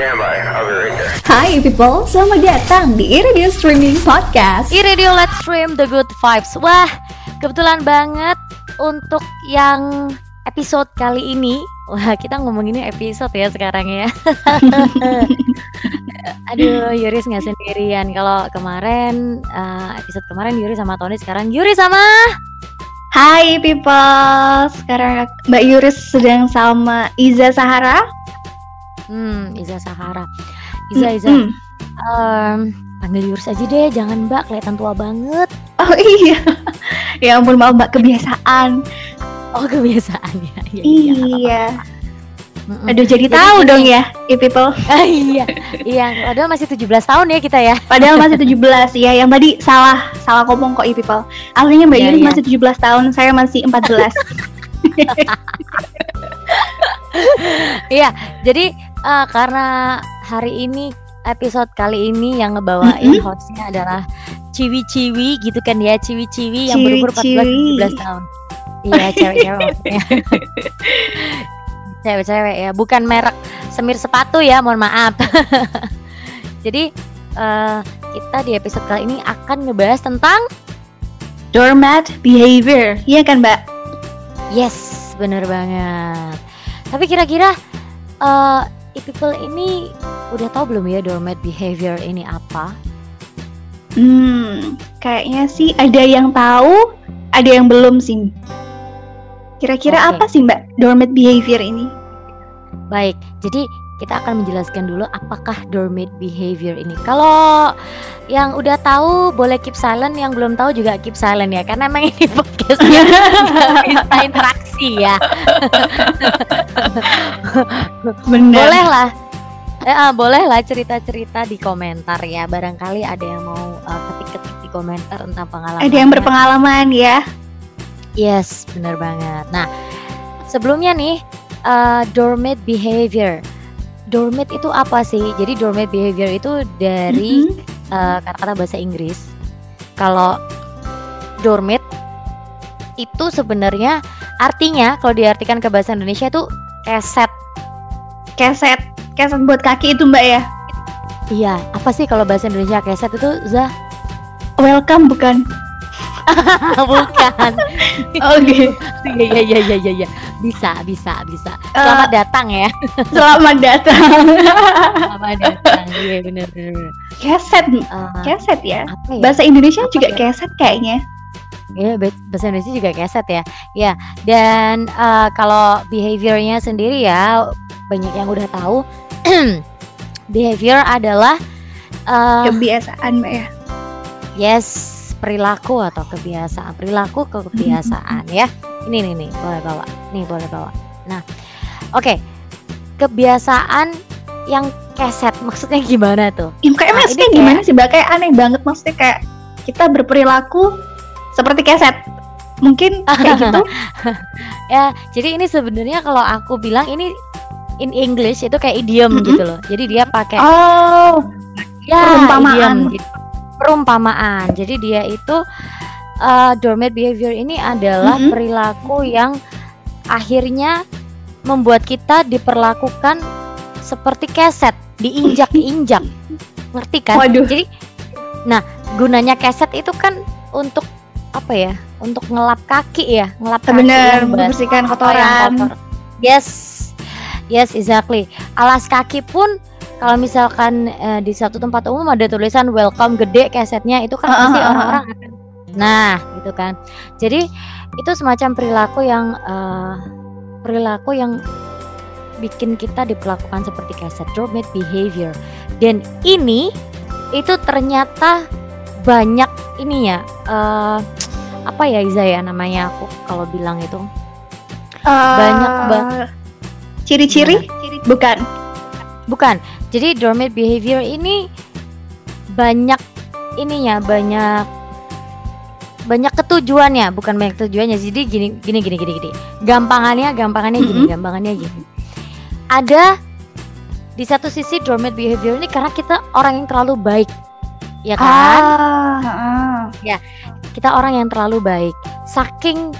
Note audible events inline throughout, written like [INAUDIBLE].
Stand by. I'll be right there. Hai people, selamat datang di Iridium Streaming Podcast. Iridio Let's Stream The Good Vibes. Wah, kebetulan banget untuk yang episode kali ini. Wah, kita ngomonginnya episode ya sekarang ya. [LAUGHS] Aduh, Yuris nggak sendirian. Kalau kemarin uh, episode kemarin Yuri sama Tony, sekarang Yuri sama Hai people, sekarang Mbak Yuris sedang sama Iza Sahara. Hmm, Iza Sahara. Iza, Iza. Hmm. em, panggil Yuris aja deh, jangan Mbak, kelihatan tua banget. Oh iya. ya ampun maaf Mbak kebiasaan. Oh, kebiasaannya. [LAUGHS] Ya, iya, nggak apa-apa. Iya. Mm-mm. Aduh jadi, Jadi tahu dong ya, i people. [LAUGHS] Ah, iya, iya. Padahal masih 17 tahun ya kita ya. Padahal masih 17 ya. Yang tadi salah salah ngomong kok i people. Aslinya Mbak Iya, Yuris iya. masih 17 tahun, saya masih 14. [LAUGHS] Iya, jadi eh, karena hari ini episode kali ini yang ngebawain Mm-mm. hostnya adalah ciwi-ciwi gitu kan ya, ciwi-ciwi yang berumur 14 Ciwi-ciwi. 17 tahun. Iya, cewek-cewek maksudnya. [LAUGHS] Cewek-cewek ya, bukan merek semir sepatu ya, mohon maaf. [LAUGHS] jadi eh, kita di episode kali ini akan ngebahas tentang Doormat behavior. Iya kan, Mbak? Yes, bener banget. Tapi kira-kira eh people ini udah tahu belum ya doormat behavior ini apa? Hmm, kayaknya sih ada yang tahu, ada yang belum sih. Kira-kira Oke. apa sih Mbak doormat behavior ini? Baik, jadi kita akan menjelaskan dulu apakah doormat behavior ini. Kalau yang udah tahu boleh keep silent, yang belum tahu juga keep silent ya, karena emang ini [LAUGHS] podcastnya [LAUGHS] bisa interaksi ya. Benar. Boleh lah. Eh, ah, boleh lah cerita-cerita di komentar ya. Barangkali ada yang mau eh, ketik-ketik di komentar tentang pengalaman. Ada yang berpengalaman ya. Yes, bener banget. Nah, sebelumnya nih, eh, doormat behavior. Doormat itu apa sih? Jadi doormat behavior itu dari Mhm. eh, kata-kata bahasa Inggris. Kalau doormat itu sebenarnya artinya kalau diartikan ke bahasa Indonesia itu keset. keset, keset buat kaki itu Mbak ya. Iya, apa sih kalau bahasa Indonesia keset itu Zah? Welcome bukan? [LAUGHS] Bukan. [LAUGHS] Oke. Iya iya iya iya iya. Bisa, bisa, bisa. Eh, Selamat datang ya. Selamat datang. Selamat datang. Iya benar benar. keset, Eh, keset ya. ya? Bahasa Indonesia Apa juga ya? keset kayaknya. Iya, ba- bahasa Indonesia juga keset ya. Ya, dan eh, kalau behaviornya sendiri ya banyak yang udah tahu. [CLEARS THROAT] behavior adalah eh, Kebiasaan Mbak ya. yes perilaku atau kebiasaan perilaku ke kebiasaan ya. Ini nih nih boleh bawa. Nih boleh bawa. Nah, oke kebiasaan yang keset maksudnya gimana tuh? Ya, kayak Nah, maksudnya gimana sih Mbak? Kayak aneh banget maksudnya kayak kita berperilaku seperti keset. Mungkin kayak gitu. [LAUGHS] Ya, jadi ini sebenarnya kalau aku bilang ini in English itu kayak idiom Mm-mm. gitu loh. Jadi dia pakai Oh, ya perumpamaan. idiom. Jadi, perumpamaan. Jadi dia itu uh, doormat behavior ini adalah Mm-mm. perilaku yang akhirnya membuat kita diperlakukan seperti keset, diinjak-injak. [LAUGHS] Ngerti kan? Waduh. Jadi nah, gunanya keset itu kan untuk apa ya? Untuk ngelap kaki ya, ngelap kaki basah membersihkan kotoran. kotor. Yes, yes exactly. Alas kaki pun kalau misalkan eh, di satu tempat umum ada tulisan welcome gede kesetnya itu kan Ah, pasti ah, ah, orang-orang akan nah gitu kan. Jadi itu semacam perilaku yang eh, perilaku yang bikin kita diperlakukan seperti keset doormat behavior. Dan ini itu ternyata banyak ini ya eh, apa ya Iza ya namanya aku kalau bilang itu Banyak Eh, banget. Ciri-ciri? Bukan. Bukan. Jadi doormat behavior ini banyak ininya, banyak banyak ketujuannya, bukan banyak tujuannya. Jadi gini gini gini gini gini. Gampangannya, gampangannya gini, Mm-mm. gampangannya gini. Ada di satu sisi doormat behavior ini karena kita orang yang terlalu baik. Ya kan? Ah, ah. Kita orang yang terlalu baik saking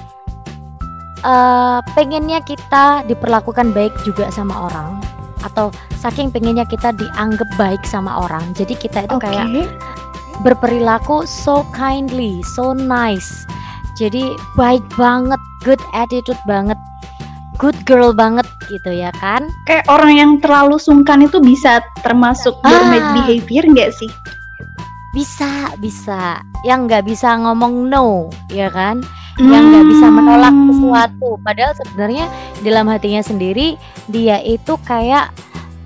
eh, pengennya kita diperlakukan baik juga sama orang atau saking pengennya kita dianggap baik sama orang jadi kita itu Oke. kayak berperilaku so kindly so nice jadi baik banget good attitude banget good girl banget gitu ya kan Kayak orang yang terlalu sungkan itu bisa termasuk Ah. behavior nggak sih? Bisa bisa yang nggak bisa ngomong no ya kan yang nggak bisa menolak Hmm. sesuatu padahal sebenarnya dalam hatinya sendiri dia itu kayak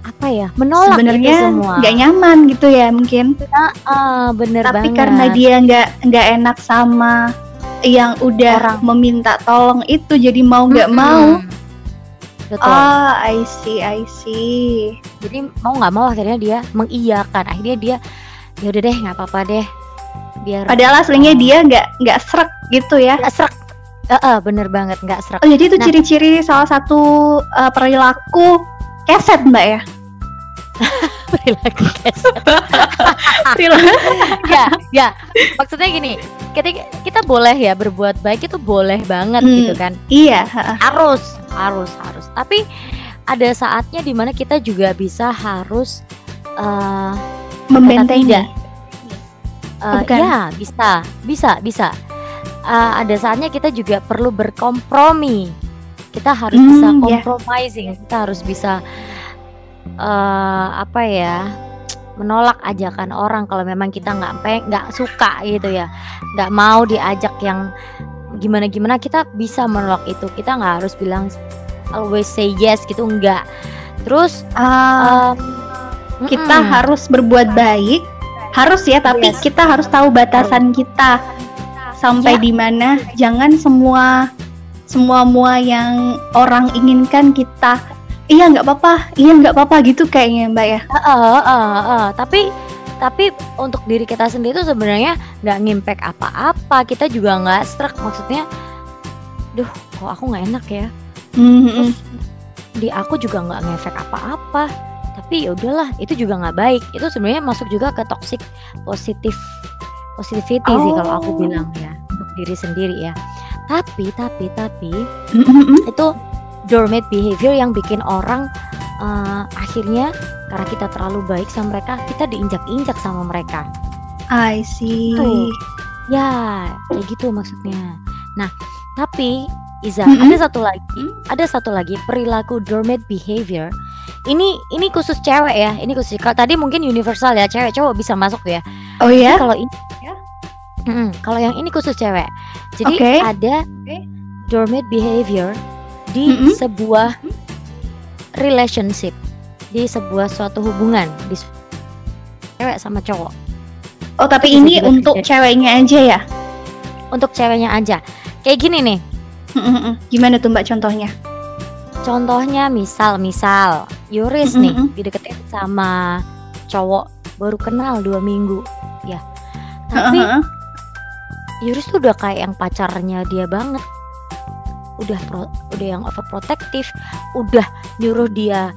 apa ya menolak Sebenarnya nggak nyaman gitu ya mungkin. Ah, bener Tapi banget karena dia nggak nggak enak sama yang udah Orang. meminta tolong itu, jadi mau nggak Mm-mm. mau. betul Ah, I see, I see. jadi mau nggak mau akhirnya dia mengiyakan akhirnya dia ya udah deh nggak apa-apa deh biar Padahal aslinya dia nggak nggak serak gitu ya. nggak serak Eh, eh, bener banget nggak serak Oh, jadi itu Nah. ciri-ciri salah satu uh, perilaku keset mbak ya? [LAUGHS] perilaku keset [LAUGHS] Perilaku. ya ya maksudnya gini ketika kita boleh ya berbuat baik itu boleh banget Hmm. gitu kan iya. harus harus harus tapi ada saatnya di mana kita juga bisa harus eh Membentengi. tidak. eh, Bukan. ya bisa bisa bisa Eh, ada saatnya kita juga perlu berkompromi kita harus Hmm, bisa ya. compromising kita harus bisa eh apa ya menolak ajakan orang kalau memang kita nggak nggak suka gitu ya nggak mau diajak yang gimana gimana kita bisa menolak itu kita nggak harus bilang always say yes gitu enggak terus Ah, em, kita mm-mm. harus berbuat baik. Harus ya, tapi Yes. kita harus tahu batasan kita sampai Ya. di mana. Jangan semua semua mua yang orang inginkan kita. Iya nggak apa-apa, iya nggak apa-apa gitu kayaknya mbak ya. Heeh, heeh, heeh. tapi tapi untuk diri kita sendiri itu sebenarnya nggak ngimpact apa-apa kita juga nggak struck maksudnya duh kok aku nggak enak ya Mhm. terus di aku juga nggak ngefek apa-apa tapi ya udahlah itu juga nggak baik itu sebenarnya masuk juga ke toxic positif positivity sih kalau aku Oh. bilang ya untuk diri sendiri ya tapi tapi tapi itu doormat behavior yang bikin orang eh, akhirnya karena kita terlalu baik sama mereka kita diinjak-injak sama mereka I see. Tuh. ya kayak gitu maksudnya nah tapi Iza Mm-mm. ada satu lagi ada satu lagi perilaku doormat behavior ini ini khusus cewek ya ini khusus kalau tadi mungkin universal ya cewek cowok bisa masuk ya Oh ya? kalau ini Mm-mm, kalau yang ini khusus cewek jadi Oke. ada doormat behavior di Mm-mm. sebuah relationship di sebuah suatu hubungan di su- cewek sama cowok Oh tapi ini untuk terjadi. ceweknya aja ya? untuk ceweknya aja kayak gini nih Mhm. Gimana tuh mbak contohnya? Contohnya misal misal Yuris nih Mm-mm. dideketin sama cowok baru kenal dua minggu ya tapi Heeh. Yuris tuh udah kayak yang pacarnya dia banget udah pro- udah yang overprotective udah nyuruh dia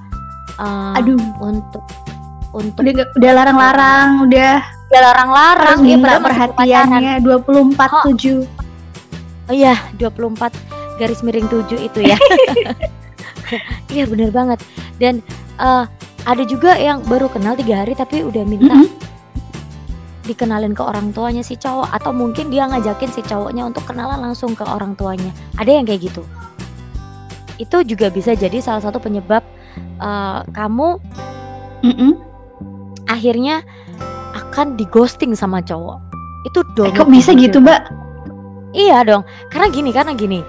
uh, Aduh, untuk untuk udah udah larang-larang, udah ya larang-larang masih pacaran. perhatiannya 24 Oh. 7. Oh iya, 24 garis miring 7 itu ya. [LAUGHS] [LAUGHS] Iya bener banget. Dan eh, ada juga yang baru kenal tiga hari tapi udah minta Mhm. dikenalin ke orang tuanya si cowok atau mungkin dia ngajakin si cowoknya untuk kenalan langsung ke orang tuanya. Ada yang kayak gitu. Itu juga bisa jadi salah satu penyebab eh, kamu Mhm. akhirnya akan di ghosting sama cowok. Itu Eh, download kok bisa gitu mbak? Iya dong, karena gini, karena gini.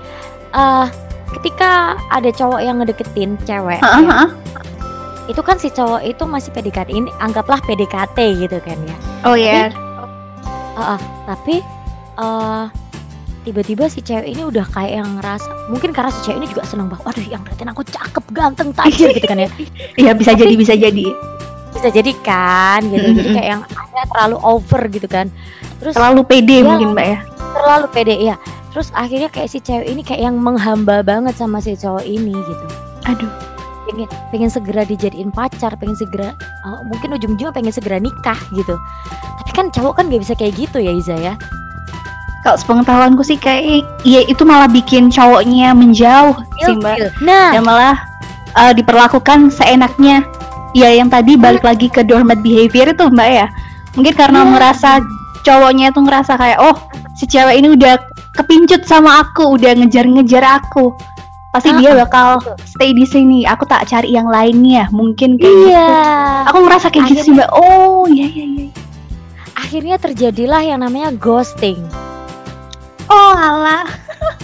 eh ketika ada cowok yang ngedeketin cewek, Heeh, ya, heeh. itu kan si cowok itu masih PDKT ini, anggaplah PDKT gitu kan ya. Oh ya. Tapi eh tiba-tiba si cewek ini udah kayak yang ngerasa, mungkin karena si cewek ini juga seneng banget, waduh yang ngeliatin aku cakep, ganteng, tajir gitu kan ya. [LAUGHS] Iya bisa Tapi- jadi bisa jadi. Bisa jadi kan, gitu. Jadi Mm-mm. kayak yang ada terlalu over gitu kan. Terus Terlalu pede Iya. mungkin mbak ya. terlalu pede ya. Terus akhirnya kayak si cewek ini kayak yang menghamba banget sama si cowok ini gitu. Aduh. pengen pengen segera dijadiin pacar pengen segera uh, mungkin ujung-ujungnya pengen segera nikah gitu tapi kan cowok kan gak bisa kayak gitu ya Iza ya Kalau sepengetahuanku sih kayak iya itu malah bikin cowoknya menjauh sih mbak. Ilfil. nah Dan malah uh, diperlakukan seenaknya ya yang tadi balik lagi ke doormat behavior itu mbak ya mungkin karena Iya. merasa cowoknya tuh ngerasa kayak oh si cewek ini udah kepincut sama aku udah ngejar-ngejar aku. Pasti dia Ah, bakal stay di sini. Aku tak cari yang lainnya. Mungkin kayak gitu. Iya. aku ngerasa kayak gitu sih mbak. Oh iya iya iya. Akhirnya terjadilah yang namanya ghosting. oh alah.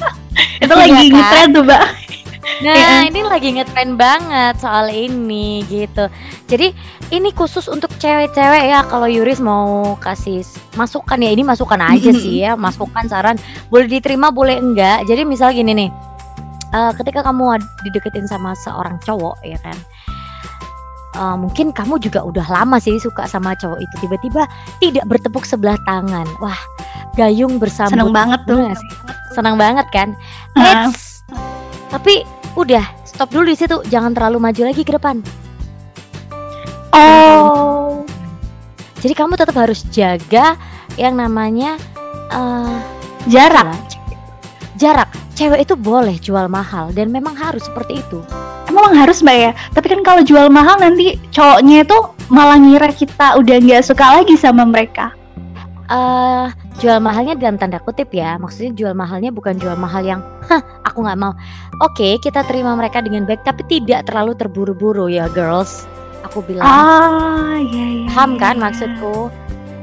[LAUGHS] Itu Iya lagi kan? ngetren tuh mbak Nah, ini lagi ngetren banget soal ini gitu. Jadi ini khusus untuk cewek-cewek ya kalau Yuris mau kasih masukan ya ini masukan aja sih ya, masukan saran boleh diterima boleh enggak. Jadi misal gini nih. eh, ketika kamu dideketin sama seorang cowok ya kan. eh, mungkin kamu juga udah lama sih suka sama cowok itu tiba-tiba tidak bertepuk sebelah tangan. Wah, gayung bersambut. seneng banget tuh sih? Senang banget kan? Eits. Tapi udah stop dulu di situ, jangan terlalu maju lagi ke depan. oh Jadi kamu tetap harus jaga yang namanya eh, jarak jarak. Cewek itu boleh jual mahal dan memang harus seperti itu. Emang harus mbak ya tapi kan kalau jual mahal nanti cowoknya itu malah ngira kita udah nggak suka lagi sama mereka eh jual mahalnya dalam tanda kutip ya, maksudnya jual mahalnya bukan jual mahal yang, hah, aku nggak mau. Oke, kita terima mereka dengan baik, tapi tidak terlalu terburu-buru ya, girls. Aku bilang, ah iya iya paham iya, kan iya. maksudku?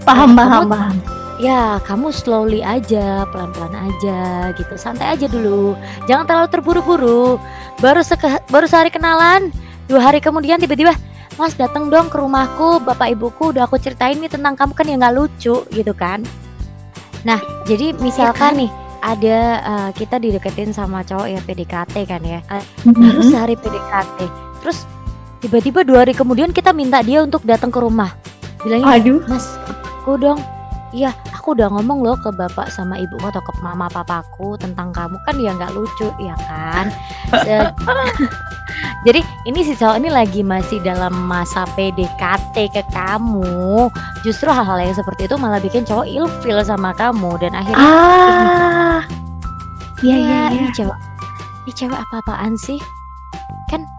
paham Ya, paham kamu- paham Ya, kamu slowly aja, pelan-pelan aja gitu. Santai aja dulu. Jangan terlalu terburu-buru. Baru seke- baru sehari kenalan, dua hari kemudian tiba-tiba, "Mas, datang dong ke rumahku. Bapak ibuku udah aku ceritain nih tentang kamu kan ya nggak lucu gitu kan." Nah, jadi misalkan nih ada eh, kita dideketin sama cowok ya PDKT kan ya. Baru Mhm. sehari PDKT. Terus tiba-tiba dua hari kemudian kita minta dia untuk datang ke rumah. Bilangnya Waduh Mas, aku dong. Iya, aku udah ngomong loh ke bapak sama ibu atau ke mama papaku tentang kamu kan ya nggak lucu, ya kan? [LAUGHS] Jadi ini si cowok ini lagi masih dalam masa PDKT ke kamu. Justru hal-hal yang seperti itu malah bikin cowok ilfil sama kamu dan akhirnya ah iya iya "Ya, ini cewek ini cewek apa-apaan sih? Kan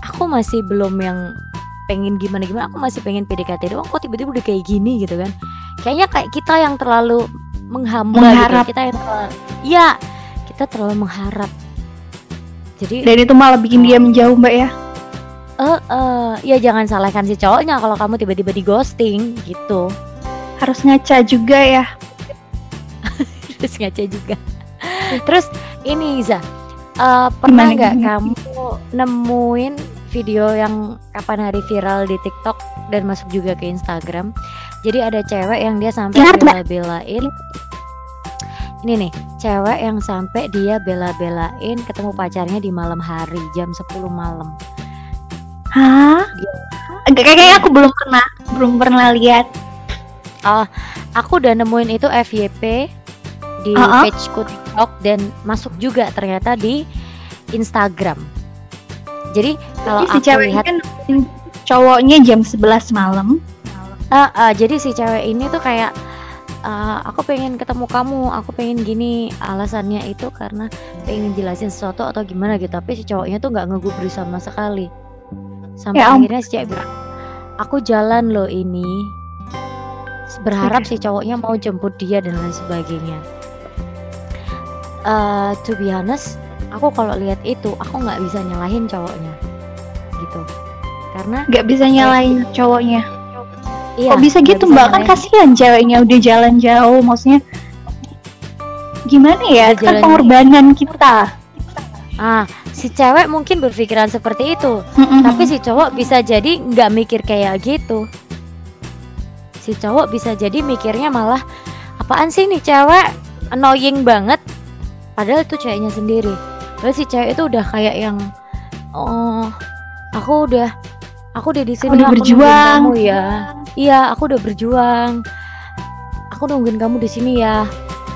aku masih belum yang pengen gimana gimana, aku masih pengen PDKT doang kok tiba-tiba udah kayak gini gitu kan. Kayaknya kayak kita yang terlalu menghamba Mengharap. gitu. Kita yang terlalu Iya, kita terlalu mengharap. Jadi dan itu malah bikin dia menjauh mbak ya eh eh, ya jangan salahkan si cowoknya kalau kamu tiba-tiba di ghosting gitu. harus ngaca juga ya [LAUGHS] Terus ngaca juga. Terus ini Iza, eh, pernah nggak kamu nemuin video yang kapan hari viral di TikTok dan masuk juga ke Instagram? Jadi ada cewek yang dia sampai bela-belain. Ini nih, cewek yang sampai dia bela-belain ketemu pacarnya di malam hari jam 10 malam. hah Enggak, kayaknya aku belum pernah belum pernah lihat Aku udah nemuin itu FYP di Uh-uh. pageku TikTok dan masuk juga ternyata di Instagram. Jadi kalau si aku lihat kan cowoknya jam 11 malam Ah, ah, jadi si cewek ini tuh kayak ah, aku pengen ketemu kamu, aku pengen gini. Alasannya itu karena pengen jelasin sesuatu atau gimana gitu. Tapi si cowoknya tuh nggak ngegubris sama sekali. Sampai Ya akhirnya si cewek bilang, aku jalan loh ini. Berharap si cowoknya mau jemput dia dan lain sebagainya. Eh, to be honest, aku kalau lihat itu aku nggak bisa nyalahin cowoknya, gitu. Karena nggak bisa nyalain cowoknya iya, kok bisa gitu mbak kan kasihan ceweknya udah jalan jauh maksudnya gimana ya Udah Itu kan pengorbanan kita Ah, si cewek mungkin berpikiran seperti itu, Mm-mm. tapi si cowok bisa jadi nggak mikir kayak gitu. Si cowok bisa jadi mikirnya malah apaan sih nih cewek annoying banget, padahal itu ceweknya sendiri. Padahal si cewek itu udah kayak yang oh aku udah aku udah di sini udah aku nungguin berjuang kamu ya. Iya, aku udah berjuang. Aku nungguin kamu di sini ya.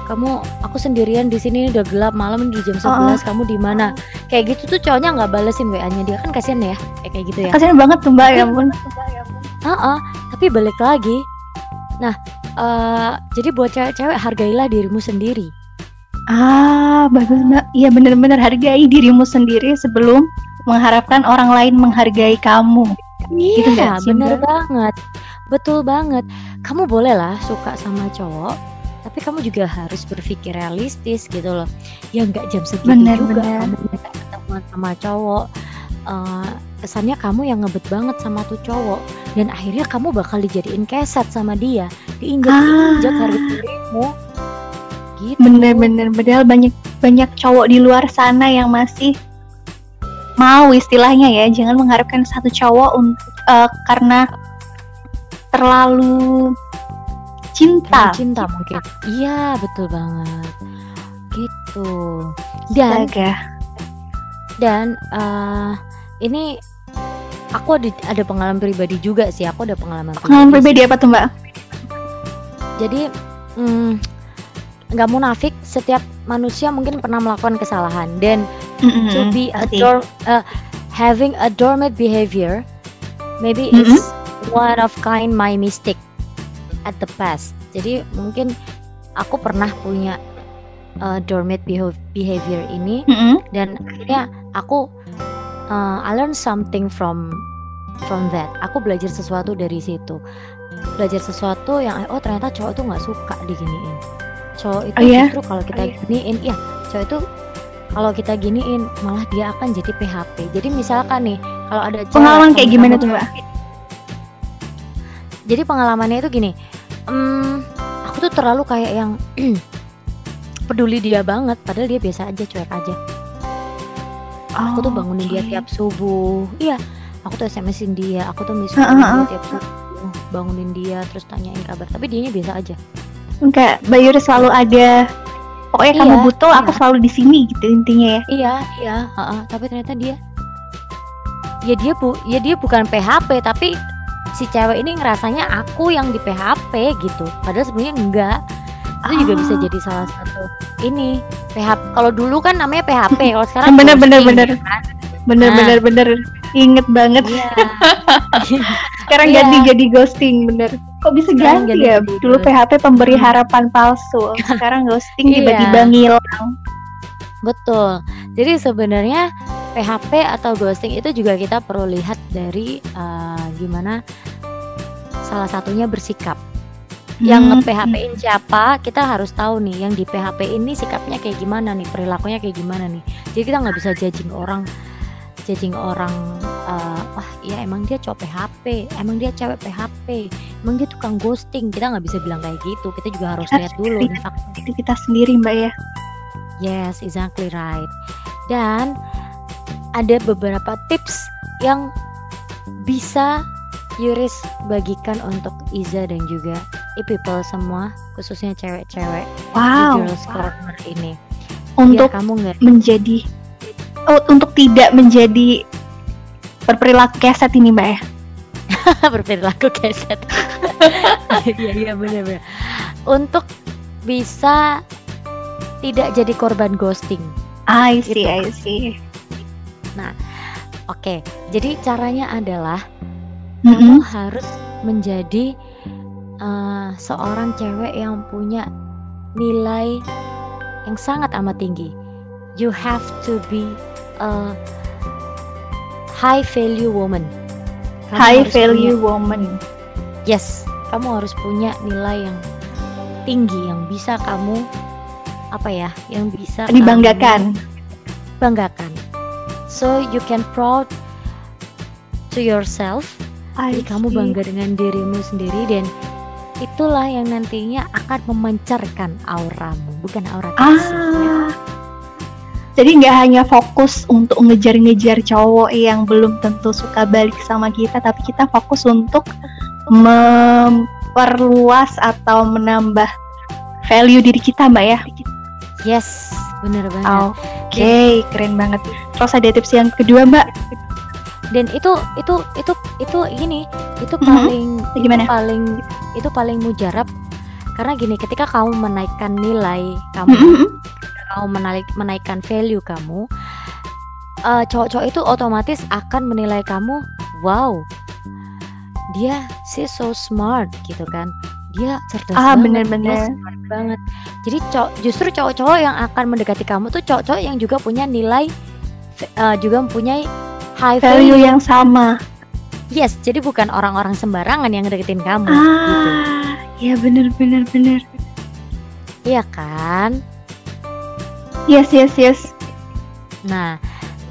Kamu, aku sendirian di sini udah gelap malam di jam 11. Kamu di mana? Kayak gitu tuh cowoknya nggak balesin WA-nya dia kan kasihan ya, kayak kayak gitu ya. kasihan banget tuh mbak ya ampun Heeh, tapi balik lagi. Nah, eh jadi buat cewek-cewek hargailah dirimu sendiri. ah bagus mbak iya bener-bener hargai dirimu sendiri sebelum mengharapkan orang lain menghargai kamu. Gitu Iya, bener Mbak? banget. Betul banget. Kamu boleh lah suka sama cowok, tapi kamu juga harus berpikir realistis gitu loh. Ya nggak jam segitu Bener, juga bener. kamu minta ketemuan sama cowok. Eh, kesannya kamu yang ngebet banget sama tuh cowok dan akhirnya kamu bakal dijadiin keset sama dia, diinjak-injak Ah. harga dirimu. Gitu. Bener-bener padahal banyak banyak cowok di luar sana yang masih mau istilahnya ya jangan mengharapkan satu cowok untuk karena terlalu cinta. Terlalu cinta mungkin. Iya, betul banget. Gitu. Dan Astaga. dan eh, ini aku ada, ada pengalaman pribadi juga sih aku ada pengalaman Pengalaman pribadi, pribadi apa tuh mbak? jadi mm, nggak munafik setiap manusia mungkin pernah melakukan kesalahan dan Mm-mm, to be a pasti. door uh, having a doormat behavior maybe Mm-mm. it's one of kind my mistake at the past jadi mungkin aku pernah punya uh, behav- behavior ini Mm-mm. dan akhirnya aku uh, I learn something from from that aku belajar sesuatu dari situ belajar sesuatu yang oh ternyata cowok tuh nggak suka diginiin cowok itu Oh, iya? justru kalau kita Oh, iya. giniin ya cowok itu kalau kita giniin malah dia akan jadi PHP jadi misalkan nih kalau ada cewek Pengalaman kayak gimana tuh mbak? Jadi pengalamannya itu gini hmm, aku tuh terlalu kayak yang [CLEARS THROAT] peduli dia banget padahal dia biasa aja cuek aja aku tuh bangunin dia Oke. tiap subuh iya aku tuh smsin dia aku tuh bisa Heeh, dia heeh. tiap subuh bangunin dia terus tanyain kabar tapi dianya biasa aja Enggak, Mbak Yuri selalu ada. Pokoknya Iya, kamu butuh, aku iya. selalu di sini gitu intinya ya. iya iya heeh. tapi ternyata dia ya dia bu ya dia bukan PHP tapi si cewek ini ngerasanya aku yang di PHP gitu padahal sebenarnya enggak itu juga bisa Ah. jadi salah satu ini PHP kalau dulu kan namanya PHP [LAUGHS] kalau sekarang Bener, bener, bener. kan? Bener Nah. bener bener. Inget banget. iya [LAUGHS] Sekarang Iya. ganti jadi ghosting bener. Kok bisa Sekarang ganti ganti ya? jadi Dulu. PHP pemberi harapan palsu. Sekarang ghosting Iya. tiba-tiba ngilang. Betul. Jadi sebenarnya PHP atau ghosting itu juga kita perlu lihat dari eh, gimana salah satunya bersikap. Yang Hmm, nge-PHP-in siapa, kita harus tahu nih yang di PHP ini sikapnya kayak gimana nih, perilakunya kayak gimana nih. Jadi kita nggak bisa judging orang judging orang eh, wah iya emang dia cowok PHP, emang dia cewek PHP, emang dia tukang ghosting. Kita nggak bisa bilang kayak gitu. Kita juga harus Kita lihat dulu nih fakta Itu kita sendiri mbak ya. Yes, exactly right. Dan ada beberapa tips yang bisa Yuris bagikan untuk Iza dan juga e-people semua, khususnya cewek-cewek Wow. di Girls Corner ini. Untuk Biar kamu nggak menjadi oh, untuk tidak menjadi berperilaku keset ini mbak ya. [LAUGHS] berperilaku keset. [LAUGHS] Iya iya benar-benar. Untuk bisa tidak jadi korban ghosting. I see, Gitu. I see. Oke, jadi caranya adalah Mm-mm. kamu harus menjadi uh, seorang cewek yang punya nilai yang sangat amat tinggi. You have to be a high value woman. Kamu High value punya- woman. yes, kamu harus punya nilai yang tinggi yang bisa kamu apa ya, yang bisa kamu Dibanggakan. banggakan. So you can proud to yourself I Jadi kamu bangga dengan dirimu sendiri dan itulah yang nantinya akan memancarkan auramu, bukan aura kasih. ya. Ah. Jadi nggak hanya fokus untuk ngejar-ngejar cowok yang belum tentu suka balik sama kita, tapi kita fokus untuk memperluas atau menambah value diri kita, Mbak ya. Yes, bener banget. Oke, keren banget. Terus ada tips yang kedua, Mbak. Dan itu itu itu itu gini, itu Mhm. paling itu Gimana? paling itu paling mujarab karena gini, ketika kamu menaikkan nilai kamu, Mm-mm. kamu menaik menaikkan value kamu, eh, cowok-cowok itu otomatis akan menilai kamu, wow, dia sih so smart gitu kan, dia cerdas Ah, banget, bener-bener. dia smart banget. Jadi cowok, justru cowok-cowok yang akan mendekati kamu tuh cowok-cowok yang juga punya nilai, eh, juga mempunyai high value yang sama. Yes jadi bukan orang-orang sembarangan yang deketin kamu gitu. ah ya bener bener bener. Iya kan? Yes yes yes. Nah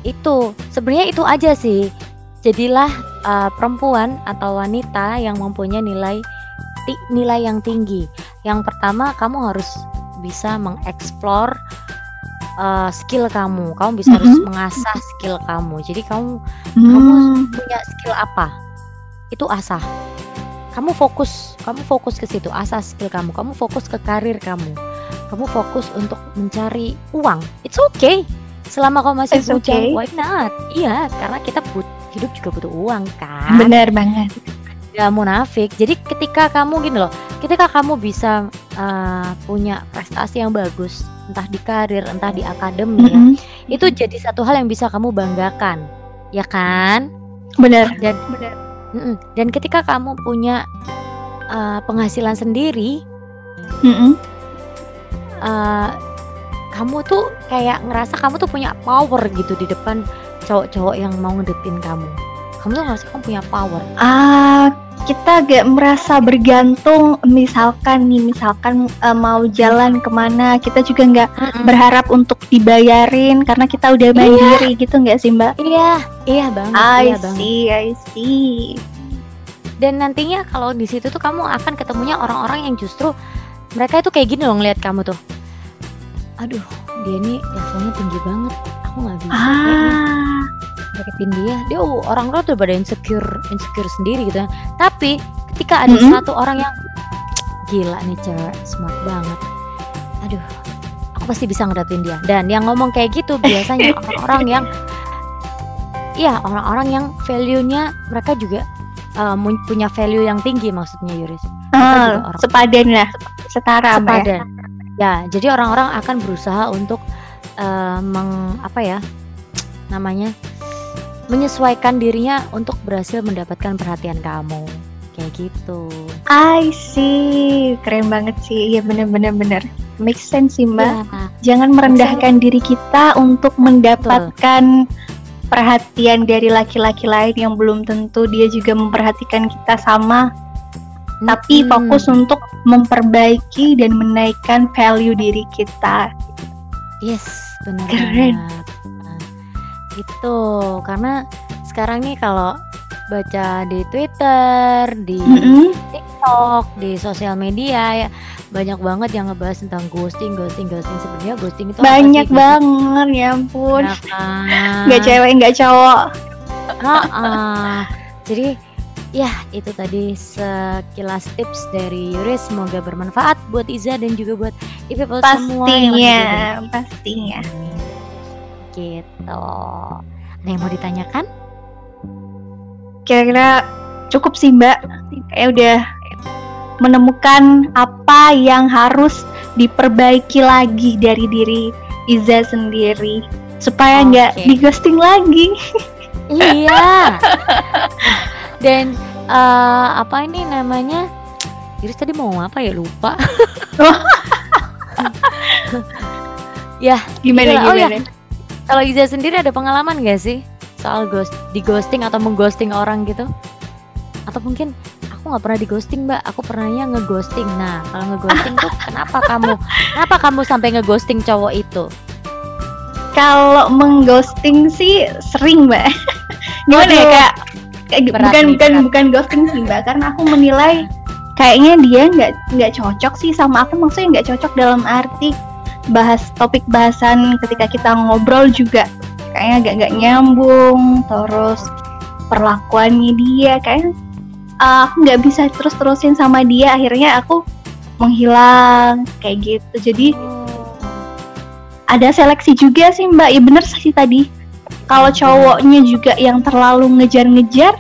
itu sebenarnya itu aja sih. Jadilah uh, perempuan atau wanita yang mempunyai nilai nilai yang tinggi. Yang pertama kamu harus bisa mengeksplor uh, skill kamu. Kamu bisa harus Mhm. mengasah skill kamu. Jadi kamu Hmm, punya skill apa? Itu asah. Kamu fokus kamu fokus ke situ. Asah skill kamu. Kamu fokus ke karir kamu. Kamu fokus untuk mencari uang. It's okay. Selama kamu masih It's bujang okay. why not? Iya karena kita but, hidup juga butuh uang kan? Bener banget Gak munafik jadi ketika kamu gini loh ketika kamu bisa uh, punya prestasi yang bagus entah di karir entah di akademi ya, Mm-mm. itu jadi satu hal yang bisa kamu banggakan ya kan bener dan Mm-mm. Dan ketika kamu punya uh, penghasilan sendiri, Mm-mm. uh, kamu tuh kayak ngerasa kamu tuh punya power gitu di depan cowok-cowok yang mau ngedeketin kamu. Kamu tuh ngerasa kamu punya power. ah kita gak merasa bergantung misalkan nih misalkan eh, mau jalan ke mana kita juga nggak berharap untuk dibayarin karena kita udah mandiri gitu nggak sih mbak? Iya, iya banget, I iya banget. see, I see. Dan nantinya kalau di situ tuh kamu akan ketemunya orang-orang yang justru mereka itu kayak gini loh ngeliat kamu tuh. Aduh, dia nih levelnya tinggi banget. Aku nggak bisa kayaknya. Deketin dia dia oh, orang-orang tuh pada insecure insecure sendiri gitu tapi ketika ada Mm-mm. satu orang yang gila nih cewek smart banget aduh aku pasti bisa ngedapetin dia dan yang ngomong kayak gitu biasanya [LAUGHS] orang-orang yang iya orang-orang yang value-nya mereka juga uh, punya value yang tinggi maksudnya Yuris orang. sepadan lah, setara ya. sepadan ya jadi orang-orang akan berusaha untuk uh, meng apa ya namanya menyesuaikan dirinya untuk berhasil mendapatkan perhatian kamu kayak gitu I see, keren banget sih. Iya bener-bener bener. Make sense sih mbak. Ya, Jangan merendahkan diri kita untuk mendapatkan perhatian dari laki-laki lain yang belum tentu dia juga memperhatikan kita sama. Tapi mm-mm. fokus untuk memperbaiki dan menaikkan value diri kita. yes benar Keren. banget. Nah, itu karena sekarang nih kalau baca di Twitter di Mm-mm. TikTok di sosial media ya banyak banget yang ngebahas tentang ghosting ghosting ghosting sebenarnya ghosting itu apa Banyak sih? Banget ya ampun. Ya kan? Nggak cewek nggak cowok. Heeh. Jadi ya itu tadi sekilas tips dari Yuris semoga bermanfaat buat Iza dan juga buat people semua yang lagi Pastinya, pastinya. Gitu. Ada yang mau ditanyakan? Kira-kira cukup sih Mbak. Kayak udah menemukan apa yang harus diperbaiki lagi dari diri Iza sendiri supaya nggak Oke. di ghosting lagi. [LAUGHS] iya. Dan eh, apa ini namanya? Iris tadi mau apa ya lupa. [LAUGHS] ya, Gimana Itulah. Oh, gimana? Kalau Iza sendiri ada pengalaman gak sih soal ghost di ghosting atau mengghosting orang gitu? Atau mungkin aku nggak pernah di ghosting mbak, aku pernahnya ngeghosting. Nah kalau ngeghosting tuh kenapa kamu, kenapa kamu sampai ngeghosting cowok itu? Kalau mengghosting sih sering Mbak. Gimana ya Waduh. kayak, kayak Berat bukan nih, bukan berat. bukan ghosting sih Mbak karena aku menilai kayaknya dia nggak nggak cocok sih sama aku maksudnya nggak cocok dalam arti bahas topik bahasan ketika kita ngobrol juga kayaknya agak nggak nyambung terus perlakuannya dia kayak uh, aku nggak bisa terus terusin sama dia akhirnya aku menghilang kayak gitu. Jadi ada seleksi juga sih mbak. Ya bener sih tadi. Kalau cowoknya juga yang terlalu ngejar-ngejar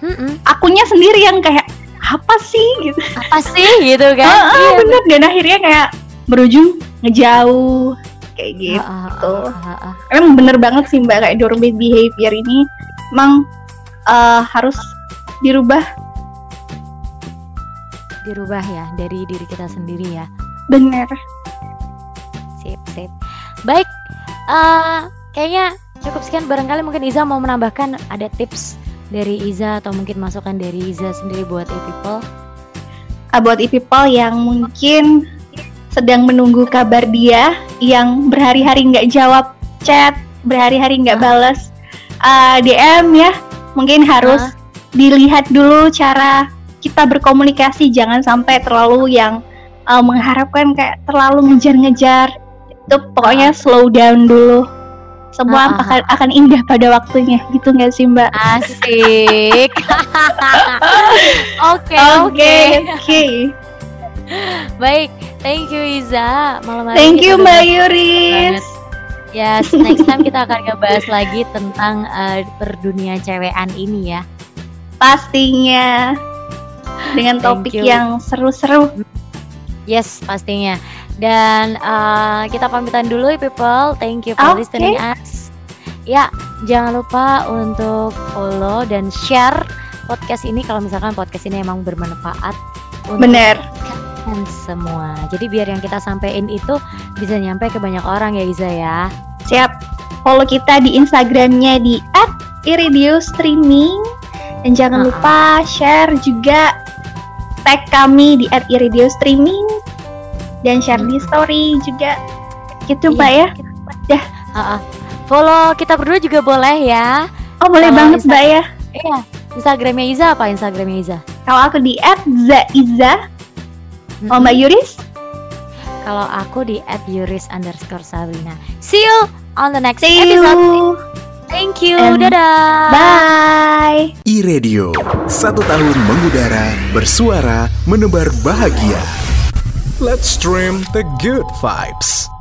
Mm-mm. akunya sendiri yang kayak apa sih? gitu. Apa sih? Gitu kan? [LAUGHS] Ah, ah, Iya, bener. Dan akhirnya kayak berujung ngejauh kayak gitu. emang bener banget sih mbak kayak doormat behavior ini. Emang eh, harus dirubah. Dirubah ya dari diri kita sendiri ya. bener. Sip, sip. Baik, eh kayaknya cukup sekian. Barangkali mungkin Iza mau menambahkan ada tips dari Iza atau mungkin masukan dari Iza sendiri buat e-people. Uh, buat e-people yang mungkin sedang menunggu kabar dia yang berhari-hari nggak jawab chat berhari-hari nggak balas uh, DM ya. Mungkin harus uh. dilihat dulu cara kita berkomunikasi. Jangan sampai terlalu yang uh, mengharapkan kayak terlalu ngejar-ngejar. Itu pokoknya slow down dulu. Semua uh, akan akan indah pada waktunya. Gitu nggak sih mbak? Asik. [LAUGHS] Oke oke. oke. Baik thank you Iza malam hari thank you mbak Yuris Yes, next time kita akan ngebahas lagi tentang uh, perdunia cewekan ini ya. Pastinya dengan topik yang seru-seru. Yes, pastinya. Dan uh, kita pamitan dulu ya people. Thank you for okay. listening us. Ya, jangan lupa untuk follow dan share podcast ini kalau misalkan podcast ini emang bermanfaat. Bener. Semua. Jadi biar yang kita sampaikan itu bisa nyampe ke banyak orang ya Iza ya. Siap. Follow kita di Instagramnya di @iridiostreaming dan jangan uh -uh. lupa share juga tag kami di @iridiostreaming dan share di story juga. Gitu iya, Pak ya. Ya. Uh -uh. Follow kita berdua juga boleh ya. Oh boleh Kalau banget Mbak ya. Iya. Instagramnya Iza apa Instagramnya Iza? Kalau aku di @zaiza. Mm -hmm. Oh Mbak Yuris? Kalau aku di @yuris underscore Sabrina. See you on the next See episode. You. Thank you. And Dadah. Bye. E-Radio. Satu tahun mengudara, bersuara, menebar bahagia. Let's stream the good vibes.